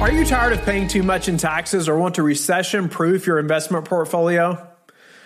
Are you tired of paying too much in taxes or want to recession proof your investment portfolio?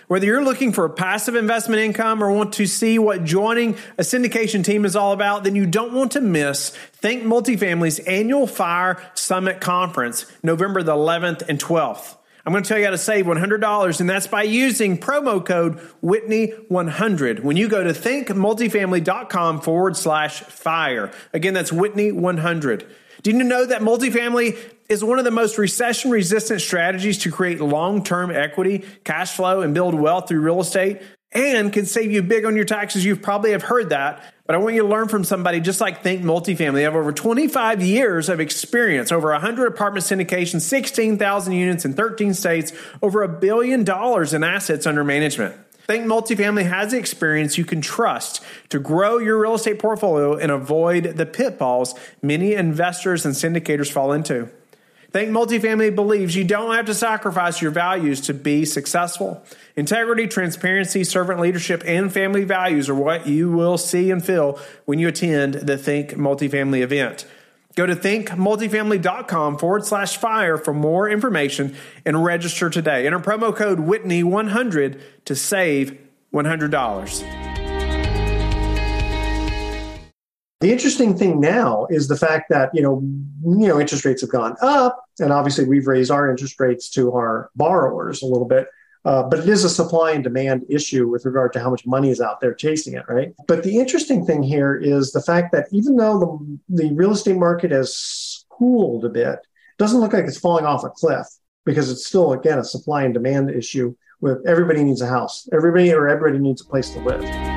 Whether you're looking for passive investment income or want to see what joining a syndication team is all about, then you don't want to miss Think Multifamily's annual Fire Summit Conference, November the 11th and 12th. I'm going to tell you how to save $100, and that's by using promo code Whitney100 when you go to thinkmultifamily.com forward slash fire. Again, that's Whitney100. Do you know that multifamily is one of the most recession resistant strategies to create long term equity, cash flow, and build wealth through real estate? And can save you big on your taxes. You probably have heard that, but I want you to learn from somebody just like Think Multifamily. They have over 25 years of experience, over 100 apartment syndications, 16,000 units in 13 states, over a billion dollars in assets under management. Think Multifamily has the experience you can trust to grow your real estate portfolio and avoid the pitfalls many investors and syndicators fall into. Think Multifamily believes you don't have to sacrifice your values to be successful. Integrity, transparency, servant leadership, and family values are what you will see and feel when you attend the Think Multifamily event. Go to thinkmultifamily.com forward slash fire for more information and register today. Enter promo code Whitney100 to save $100. The interesting thing now is the fact that you know you know interest rates have gone up, and obviously we've raised our interest rates to our borrowers a little bit. Uh, but it is a supply and demand issue with regard to how much money is out there chasing it, right? But the interesting thing here is the fact that even though the, the real estate market has cooled a bit, it doesn't look like it's falling off a cliff because it's still, again, a supply and demand issue with everybody needs a house. Everybody or everybody needs a place to live.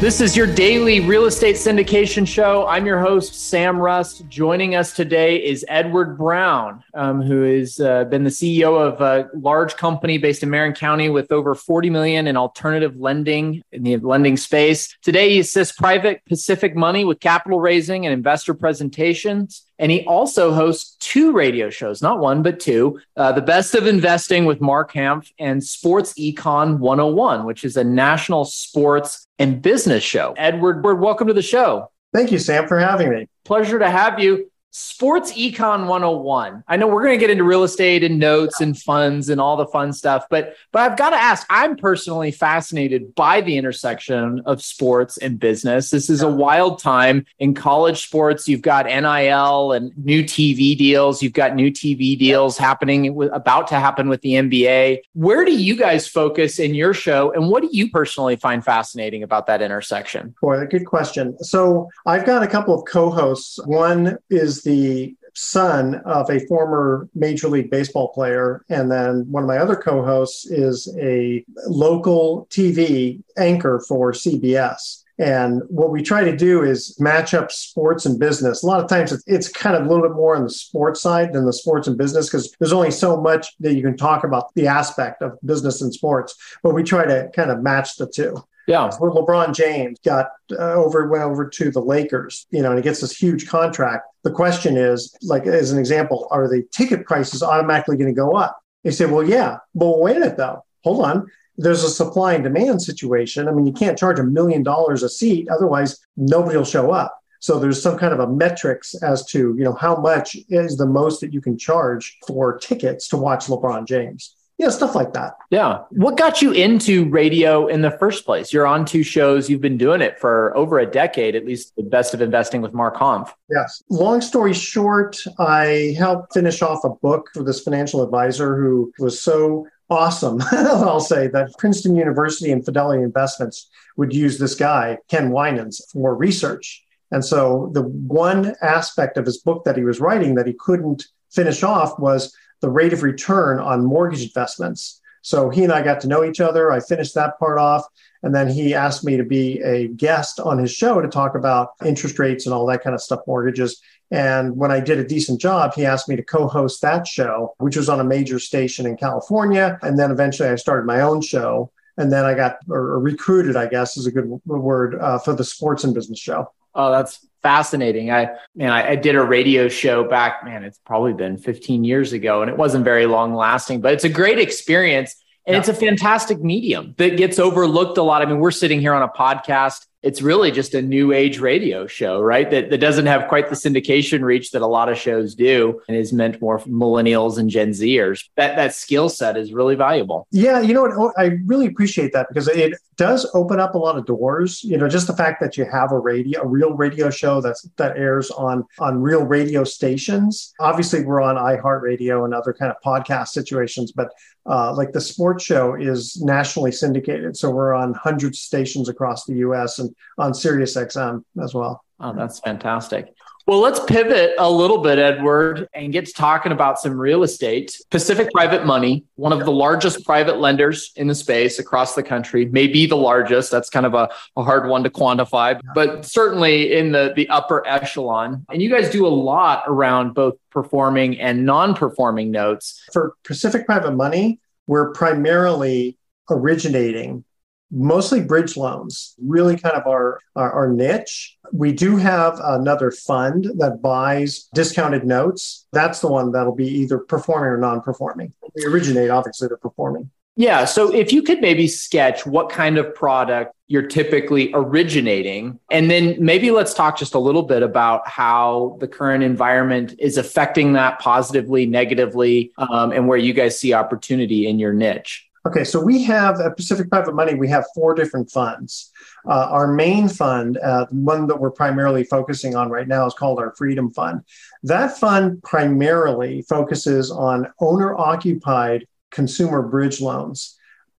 This is your daily real estate syndication show. I'm your host, Sam Rust. Joining us today is Edward Brown, um, who has uh, been the CEO of a large company based in Marin County with over 40 million in alternative lending in the lending space. Today, he assists private Pacific money with capital raising and investor presentations. And he also hosts two radio shows, not one, but two uh, The Best of Investing with Mark Hanf and Sports Econ 101, which is a national sports and business show. Edward, welcome to the show. Thank you, Sam, for having me. Pleasure to have you. Sports Econ 101. I know we're going to get into real estate and notes and funds and all the fun stuff, but but I've got to ask, I'm personally fascinated by the intersection of sports and business. This is a wild time in college sports. You've got NIL and new TV deals. You've got new TV deals happening about to happen with the NBA. Where do you guys focus in your show and what do you personally find fascinating about that intersection? Boy, good question. So, I've got a couple of co-hosts. One is the son of a former Major League Baseball player. And then one of my other co hosts is a local TV anchor for CBS. And what we try to do is match up sports and business. A lot of times it's kind of a little bit more on the sports side than the sports and business because there's only so much that you can talk about the aspect of business and sports. But we try to kind of match the two. Yeah. Where LeBron James got uh, over, went over to the Lakers, you know, and he gets this huge contract. The question is, like, as an example, are the ticket prices automatically going to go up? They say, well, yeah. But wait a minute, though. Hold on. There's a supply and demand situation. I mean, you can't charge a million dollars a seat. Otherwise, nobody will show up. So there's some kind of a metrics as to, you know, how much is the most that you can charge for tickets to watch LeBron James know, stuff like that. Yeah. What got you into radio in the first place? You're on two shows. You've been doing it for over a decade, at least the best of investing with Mark Hanf. Yes. Long story short, I helped finish off a book for this financial advisor who was so awesome, I'll say, that Princeton University and Fidelity Investments would use this guy, Ken Winans, for research. And so the one aspect of his book that he was writing that he couldn't finish off was the rate of return on mortgage investments. So he and I got to know each other. I finished that part off. And then he asked me to be a guest on his show to talk about interest rates and all that kind of stuff, mortgages. And when I did a decent job, he asked me to co host that show, which was on a major station in California. And then eventually I started my own show. And then I got or recruited, I guess is a good word, uh, for the sports and business show. Oh, that's fascinating. I man, I, I, did a radio show back, man, it's probably been 15 years ago, and it wasn't very long lasting, but it's a great experience. And yeah. it's a fantastic medium that gets overlooked a lot. I mean, we're sitting here on a podcast it's really just a new age radio show, right? That, that doesn't have quite the syndication reach that a lot of shows do and is meant more for millennials and Gen Zers. That that skill set is really valuable. Yeah, you know what? Oh, I really appreciate that because it does open up a lot of doors. You know, just the fact that you have a radio, a real radio show that's that airs on on real radio stations. Obviously, we're on iHeartRadio and other kind of podcast situations, but uh, like the sports show is nationally syndicated. So we're on hundreds of stations across the US and on Sirius XM as well. Oh, that's fantastic. Well, let's pivot a little bit, Edward, and get to talking about some real estate. Pacific Private Money, one of the largest private lenders in the space across the country, may be the largest. That's kind of a, a hard one to quantify, but certainly in the, the upper echelon. And you guys do a lot around both performing and non performing notes. For Pacific Private Money, we're primarily originating mostly bridge loans, really kind of our, our, our, niche. We do have another fund that buys discounted notes. That's the one that'll be either performing or non performing. We originate, obviously, they're performing. Yeah. So if you could maybe sketch what kind of product you're typically originating, and then maybe let's talk just a little bit about how the current environment is affecting that positively, negatively, um, and where you guys see opportunity in your niche. Okay, so we have at Pacific Private Money, we have four different funds. Uh, our main fund, uh, one that we're primarily focusing on right now, is called our Freedom Fund. That fund primarily focuses on owner occupied consumer bridge loans,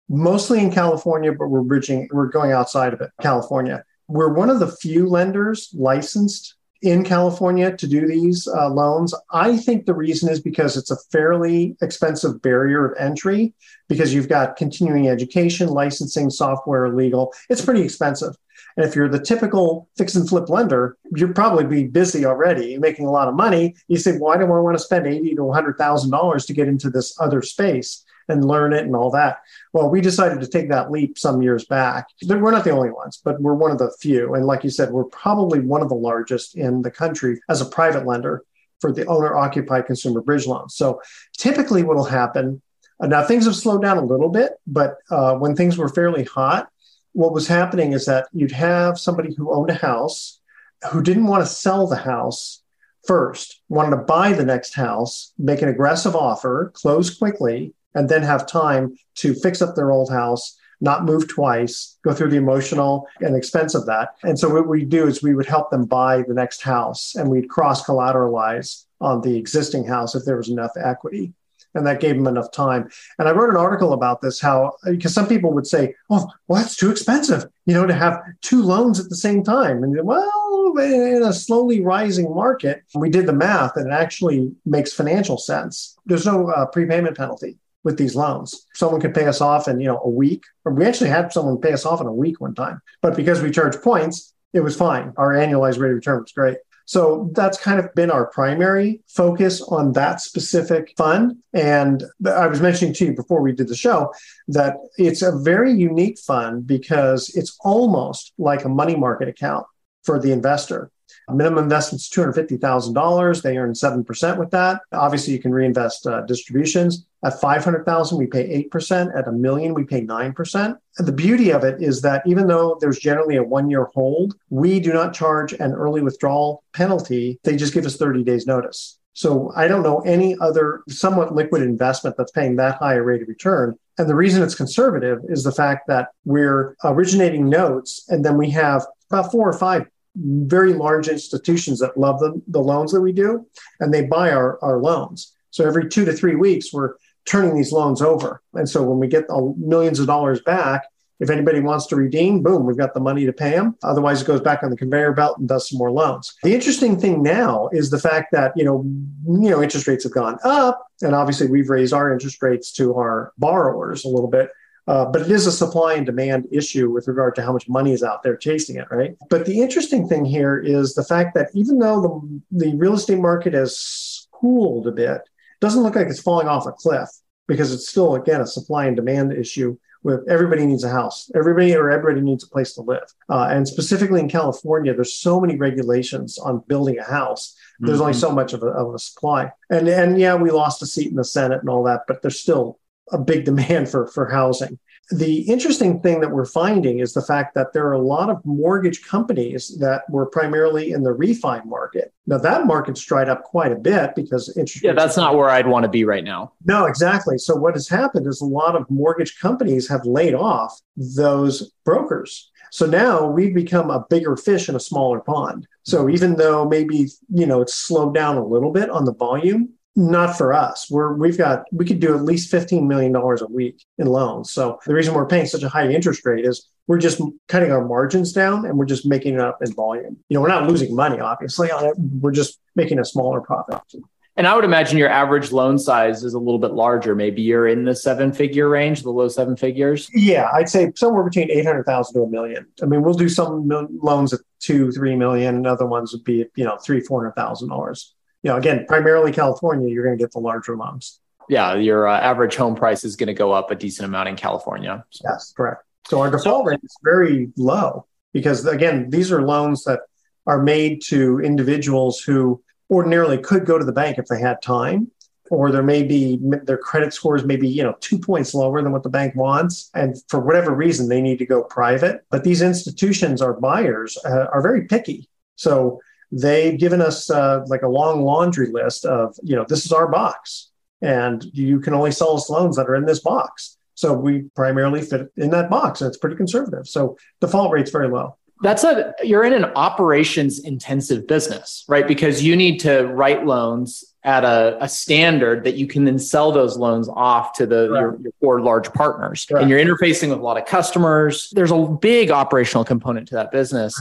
mostly in California, but we're bridging, we're going outside of it, California. We're one of the few lenders licensed in California to do these uh, loans. I think the reason is because it's a fairly expensive barrier of entry because you've got continuing education, licensing, software, legal. It's pretty expensive. And if you're the typical fix and flip lender, you'll probably be busy already, making a lot of money. You say, why do I want to spend eighty to hundred thousand dollars to get into this other space? and learn it and all that. Well, we decided to take that leap some years back. We're not the only ones, but we're one of the few. And like you said, we're probably one of the largest in the country as a private lender for the owner occupied consumer bridge loans. So typically, what will happen uh, now, things have slowed down a little bit, but uh, when things were fairly hot, what was happening is that you'd have somebody who owned a house who didn't want to sell the house first, wanted to buy the next house, make an aggressive offer, close quickly, and then have time to fix up their old house, not move twice, go through the emotional and expense of that. And so what we do is we would help them buy the next house and we'd cross collateralize on the existing house if there was enough equity. And that gave them enough time. And I wrote an article about this how, because some people would say, oh, well, that's too expensive, you know, to have two loans at the same time. And well, in a slowly rising market, we did the math and it actually makes financial sense. There's no uh, prepayment penalty with these loans. Someone could pay us off in, you know, a week. Or we actually had someone pay us off in a week one time. But because we charge points, it was fine. Our annualized rate of return was great. So that's kind of been our primary focus on that specific fund. And I was mentioning to you before we did the show that it's a very unique fund because it's almost like a money market account for the investor. Minimum investment's $250,000. They earn 7% with that. Obviously, you can reinvest uh, distributions. At 500,000, we pay 8%. At a million, we pay 9%. And the beauty of it is that even though there's generally a one year hold, we do not charge an early withdrawal penalty. They just give us 30 days notice. So I don't know any other somewhat liquid investment that's paying that high a rate of return. And the reason it's conservative is the fact that we're originating notes and then we have about four or five very large institutions that love the, the loans that we do, and they buy our, our loans. So every two to three weeks, we're turning these loans over. And so when we get the millions of dollars back, if anybody wants to redeem, boom, we've got the money to pay them. Otherwise, it goes back on the conveyor belt and does some more loans. The interesting thing now is the fact that you know, you know, interest rates have gone up, and obviously we've raised our interest rates to our borrowers a little bit. Uh, but it is a supply and demand issue with regard to how much money is out there chasing it, right? But the interesting thing here is the fact that even though the, the real estate market has cooled a bit, it doesn't look like it's falling off a cliff because it's still, again, a supply and demand issue with everybody needs a house. Everybody or everybody needs a place to live. Uh, and specifically in california there's so many regulations on building a house. There's mm-hmm. only so much of a, of a supply. And and yeah we lost a seat in the senate and all that but there's still a big demand for for housing. the interesting thing that we're finding is the fact that there are a lot of mortgage companies that were primarily in the refi market. Now that market's dried up quite a bit because interest. Yeah, that's not where I'd want to be right now. No, exactly. So what has happened is a lot of mortgage companies have laid off those brokers. So now we've become a bigger fish in a smaller pond. So even though maybe you know it's slowed down a little bit on the volume, not for us. We're we've got we could do at least fifteen million dollars a week in loans. So the reason we're paying such a high interest rate is we're just cutting our margins down and we're just making it up in volume. You know, we're not losing money, obviously, on it. We're just making a smaller profit. And I would imagine your average loan size is a little bit larger. Maybe you're in the seven figure range, the low seven figures. Yeah, I'd say somewhere between 800,000 to a million. I mean, we'll do some loans at two, three million, and other ones would be, you know, three, $400,000 you know, again, primarily California, you're going to get the larger loans. Yeah, your uh, average home price is going to go up a decent amount in California. So. Yes, correct. So our default rate is very low because, again, these are loans that are made to individuals who ordinarily could go to the bank if they had time or there may be their credit scores may be you know two points lower than what the bank wants and for whatever reason they need to go private but these institutions our buyers uh, are very picky so they've given us uh, like a long laundry list of, you know, this is our box and you can only sell us loans that are in this box. So we primarily fit in that box and it's pretty conservative. So default rate's very low. That's a you're in an operations intensive business, right? Because you need to write loans at a, a standard that you can then sell those loans off to the your, your four large partners. And you're interfacing with a lot of customers. There's a big operational component to that business.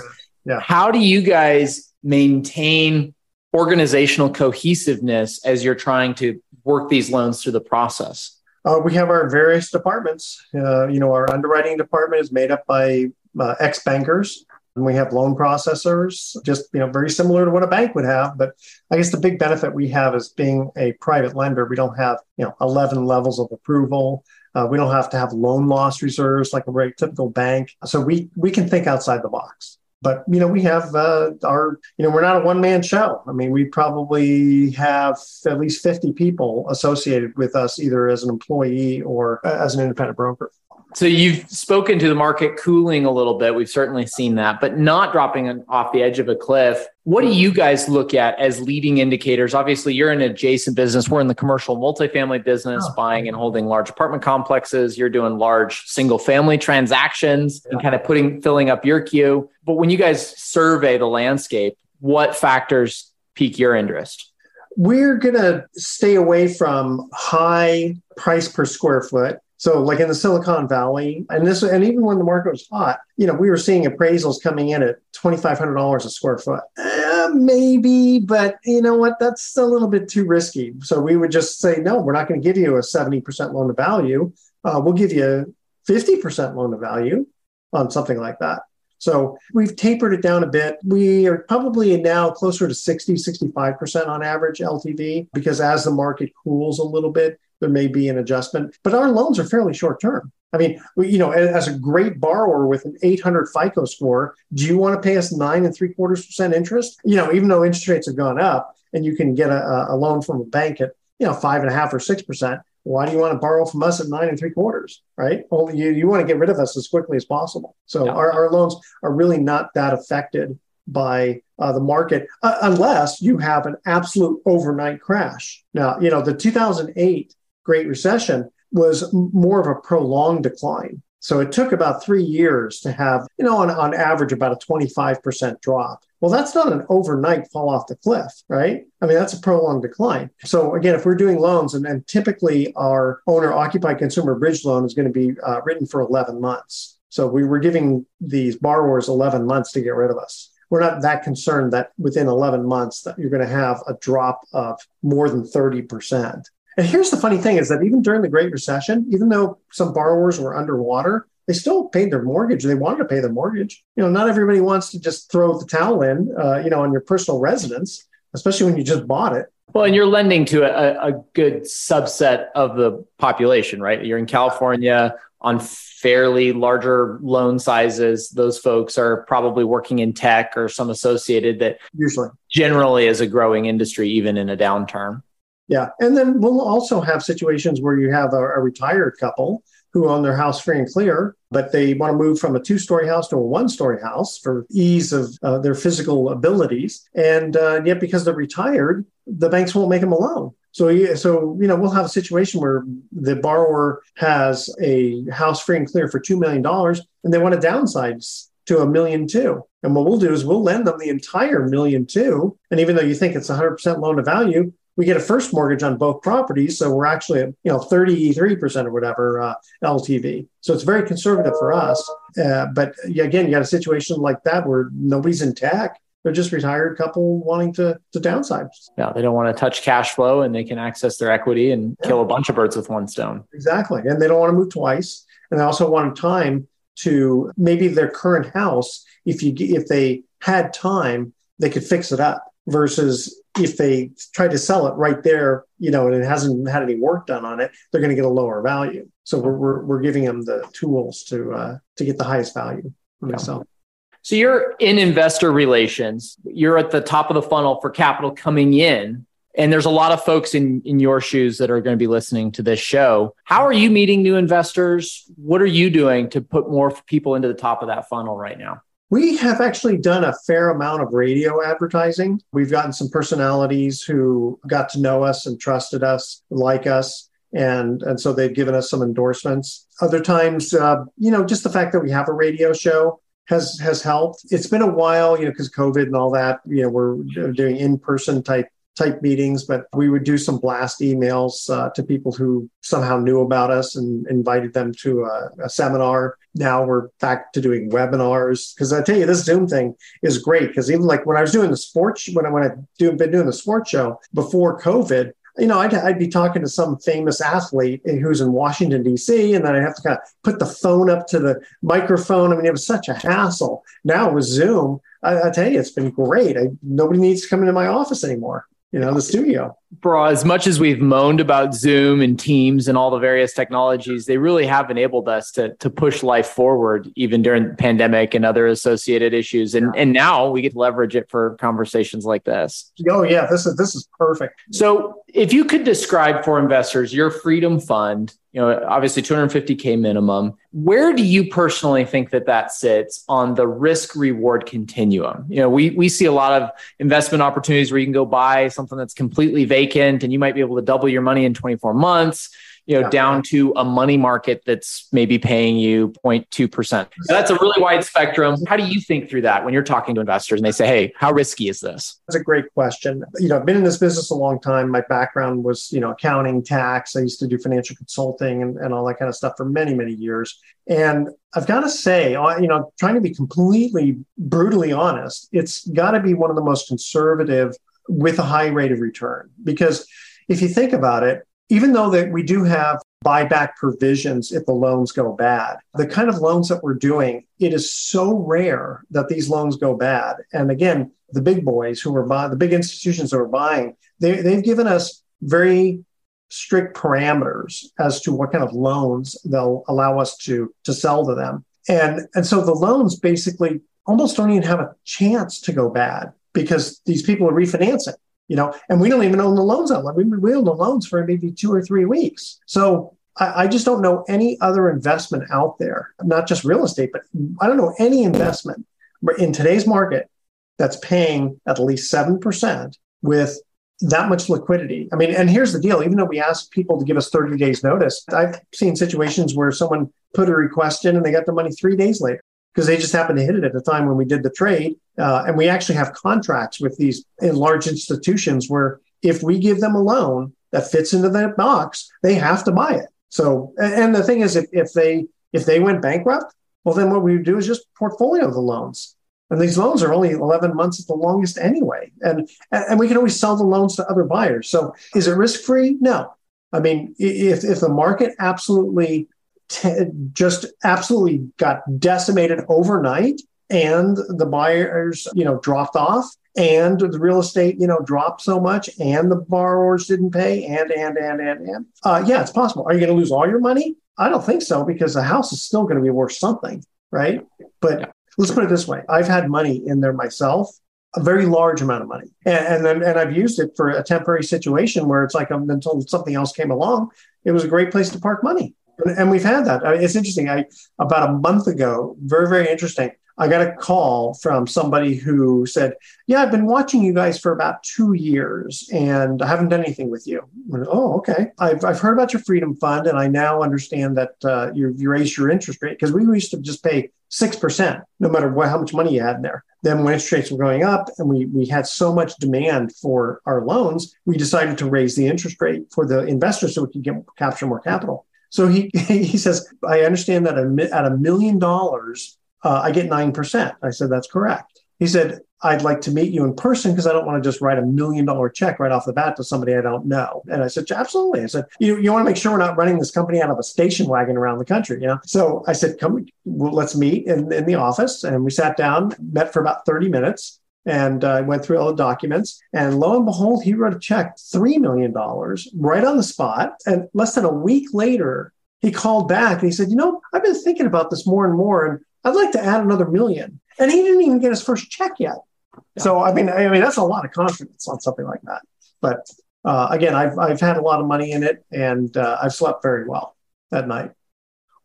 Yeah. How do you guys maintain organizational cohesiveness as you're trying to work these loans through the process? Uh, we have our various departments. Uh, you know, our underwriting department is made up by uh, ex bankers, and we have loan processors, just you know, very similar to what a bank would have. But I guess the big benefit we have is being a private lender. We don't have you know 11 levels of approval. Uh, we don't have to have loan loss reserves like a very typical bank. So we we can think outside the box but you know we have uh, our you know we're not a one man show. I mean we probably have at least 50 people associated with us either as an employee or uh, as an independent broker so you've spoken to the market cooling a little bit. We've certainly seen that, but not dropping off the edge of a cliff. What do you guys look at as leading indicators? Obviously, you're in an adjacent business. We're in the commercial multifamily business, oh. buying and holding large apartment complexes. You're doing large single family transactions and kind of putting filling up your queue. But when you guys survey the landscape, what factors pique your interest? We're going to stay away from high price per square foot so, like in the Silicon Valley, and this, and even when the market was hot, you know, we were seeing appraisals coming in at twenty five hundred dollars a square foot. Eh, maybe, but you know what? That's a little bit too risky. So we would just say, no, we're not going to give you a seventy percent loan to value. Uh, we'll give you fifty percent loan to value on something like that. So we've tapered it down a bit. We are probably now closer to 60, 65% on average LTV because as the market cools a little bit, there may be an adjustment, but our loans are fairly short term. I mean, we, you know, as a great borrower with an 800 FICO score, do you want to pay us nine and three quarters percent interest? You know, even though interest rates have gone up and you can get a, a loan from a bank at, you know, five and a half or six percent, why do you want to borrow from us at nine and three quarters, right? Well, you, you want to get rid of us as quickly as possible. So yeah. our, our loans are really not that affected by uh, the market uh, unless you have an absolute overnight crash. Now, you know, the 2008 Great Recession was more of a prolonged decline. So it took about three years to have, you know, on, on average, about a 25% drop. Well, that's not an overnight fall off the cliff, right? I mean, that's a prolonged decline. So again, if we're doing loans, and, and typically our owner occupied consumer bridge loan is going to be uh, written for 11 months. So we were giving these borrowers 11 months to get rid of us. We're not that concerned that within 11 months that you're going to have a drop of more than 30%. And here's the funny thing is that even during the Great Recession, even though some borrowers were underwater, they still paid their mortgage. They wanted to pay their mortgage. You know, not everybody wants to just throw the towel in, uh, you know, on your personal residence, especially when you just bought it. Well, and you're lending to a, a good subset of the population, right? You're in California on fairly larger loan sizes. Those folks are probably working in tech or some associated that usually generally is a growing industry, even in a downturn. Yeah. And then we'll also have situations where you have a, a retired couple who own their house free and clear, but they want to move from a two story house to a one story house for ease of uh, their physical abilities. And uh, yet, because they're retired, the banks won't make them a loan. So, so you know, we'll have a situation where the borrower has a house free and clear for $2 million and they want to downsize to a million two. And what we'll do is we'll lend them the entire million two. And even though you think it's 100% loan to value, we get a first mortgage on both properties. So we're actually at, you know, 33% or whatever uh, LTV. So it's very conservative for us. Uh, but again, you got a situation like that where nobody's in tech. They're just retired couple wanting to, to downsize. Yeah, they don't want to touch cash flow and they can access their equity and yeah. kill a bunch of birds with one stone. Exactly. And they don't want to move twice. And they also want time to maybe their current house. If you if they had time, they could fix it up versus if they try to sell it right there, you know, and it hasn't had any work done on it, they're going to get a lower value. So we're, we're, we're giving them the tools to uh, to get the highest value yeah. they. So you're in investor relations. You're at the top of the funnel for capital coming in. And there's a lot of folks in, in your shoes that are going to be listening to this show. How are you meeting new investors? What are you doing to put more people into the top of that funnel right now? We have actually done a fair amount of radio advertising. We've gotten some personalities who got to know us and trusted us, like us. And, and so they've given us some endorsements. Other times, uh, you know, just the fact that we have a radio show has has helped. It's been a while, you know, because COVID and all that. You know, we're doing in person type type meetings, but we would do some blast emails uh, to people who somehow knew about us and invited them to a, a seminar. Now we're back to doing webinars because I tell you, this Zoom thing is great because even like when I was doing the sports, when I when I do, been doing the sports show before COVID, you know, I'd, I'd, be talking to some famous athlete who's in Washington, D.C., and then I'd have to kind of put the phone up to the microphone. I mean, it was such a hassle. Now with Zoom, I, I tell you, it's been great. I, nobody needs to come into my office anymore you know the studio for as much as we've moaned about zoom and teams and all the various technologies they really have enabled us to, to push life forward even during the pandemic and other associated issues. And, and now we get to leverage it for conversations like this. Oh yeah this is this is perfect. So if you could describe for investors your freedom fund you know obviously 250k minimum where do you personally think that that sits on the risk reward continuum? You know we we see a lot of investment opportunities where you can go buy something that's completely vacant and you might be able to double your money in 24 months you know, yeah. down to a money market that's maybe paying you 0.2%. that's a really wide spectrum. How do you think through that when you're talking to investors and they say, hey, how risky is this? That's a great question. You know, I've been in this business a long time. My background was, you know, accounting, tax. I used to do financial consulting and, and all that kind of stuff for many, many years. And I've got to say, uh, you know, trying to be completely brutally honest, it's got to be one of the most conservative with a high rate of return. Because if you think about it, even though that we do have buyback provisions if the loans go bad, the kind of loans that we're doing, it is so rare that these loans go bad. And again, the big boys who are buying, the big institutions that are buying, they, they've given us very strict parameters as to what kind of loans they'll allow us to, to sell to them. And, and so the loans basically almost don't even have a chance to go bad because these people are refinancing you know, and we don't even own the loans out. We, we own the loans for maybe two or three weeks. So I, I just don't know any other investment out there, not just real estate, but I don't know any investment in today's market that's paying at least 7% with that much liquidity. I mean, and here's the deal even though we ask people to give us 30 days notice, I've seen situations where someone put a request in and they got the money three days later because they just happened to hit it at the time when we did the trade. Uh, and we actually have contracts with these large institutions where if we give them a loan that fits into that box, they have to buy it. So, and the thing is, if, if they if they went bankrupt, well, then what we would do is just portfolio the loans. And these loans are only 11 months at the longest anyway. And, and we can always sell the loans to other buyers. So is it risk free? No. I mean, if, if the market absolutely t- just absolutely got decimated overnight and the buyers you know dropped off and the real estate you know dropped so much and the borrowers didn't pay and and and and and. Uh, yeah it's possible. Are you going to lose all your money? I don't think so because the house is still going to be worth something right? But let's put it this way. I've had money in there myself a very large amount of money. And, and then and i've used it for a temporary situation where it's like um, until something else came along it was a great place to park money And we've had that. It's interesting. I about a month ago, very very interesting. I got a call from somebody who said, Yeah, I've been watching you guys for about two years and I haven't done anything with you. Went, oh, okay. I've, I've heard about your Freedom Fund and I now understand that uh, you, you raised your interest rate because we used to just pay 6% no matter what, how much money you had in there. Then when interest rates were going up and we, we had so much demand for our loans, we decided to raise the interest rate for the investors so we could get, capture more capital. So he, he says, I understand that at a million dollars, uh, I get 9%. I said, That's correct. He said, I'd like to meet you in person because I don't want to just write a million dollar check right off the bat to somebody I don't know. And I said, absolutely. I said, you, you want to make sure we're not running this company out of a station wagon around the country, you know? So I said, come, well, let's meet in, in the office. And we sat down, met for about 30 minutes and I uh, went through all the documents. And lo and behold, he wrote a check, $3 million right on the spot. And less than a week later, he called back and he said, you know, I've been thinking about this more and more. And I'd like to add another million. And he didn't even get his first check yet. Yeah. So I mean, I mean that's a lot of confidence on something like that. But uh, again, I've I've had a lot of money in it, and uh, I've slept very well that night.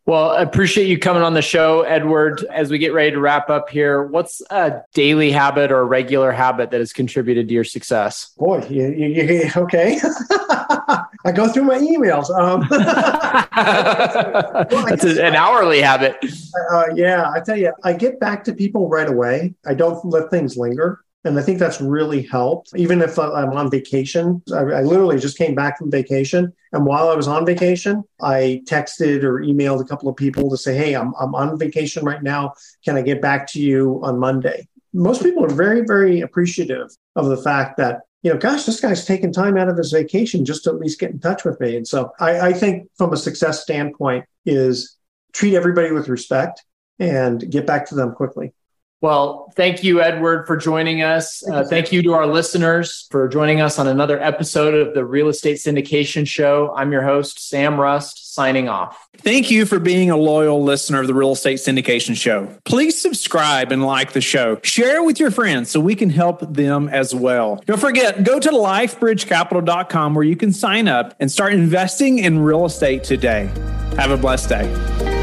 Well, I appreciate you coming on the show, Edward. As we get ready to wrap up here, what's a daily habit or a regular habit that has contributed to your success? Boy, you, you, you okay. I go through my emails. Um, well, That's an hourly habit. Uh, yeah, I tell you, I get back to people right away. I don't let things linger. And I think that's really helped. Even if I'm on vacation, I, I, literally just came back from vacation. And while I was on vacation, I texted or emailed a couple of people to say, hey, I'm, I'm on vacation right now. Can I get back to you on Monday? Most people are very, very appreciative of the fact that, you know, gosh, this guy's taking time out of his vacation just to at least get in touch with me. And so I, I think from a success standpoint is treat everybody with respect and get back to them quickly. Well, thank you, Edward, for joining us. Thank, uh, you, thank you to our listeners for joining us on another episode of the Real Estate Syndication Show. I'm your host, Sam Rust, signing off. Thank you for being a loyal listener of the Real Estate Syndication Show. Please subscribe and like the show. Share it with your friends so we can help them as well. Don't forget, go to lifebridgecapital.com where you can sign up and start investing in real estate today. Have a blessed day.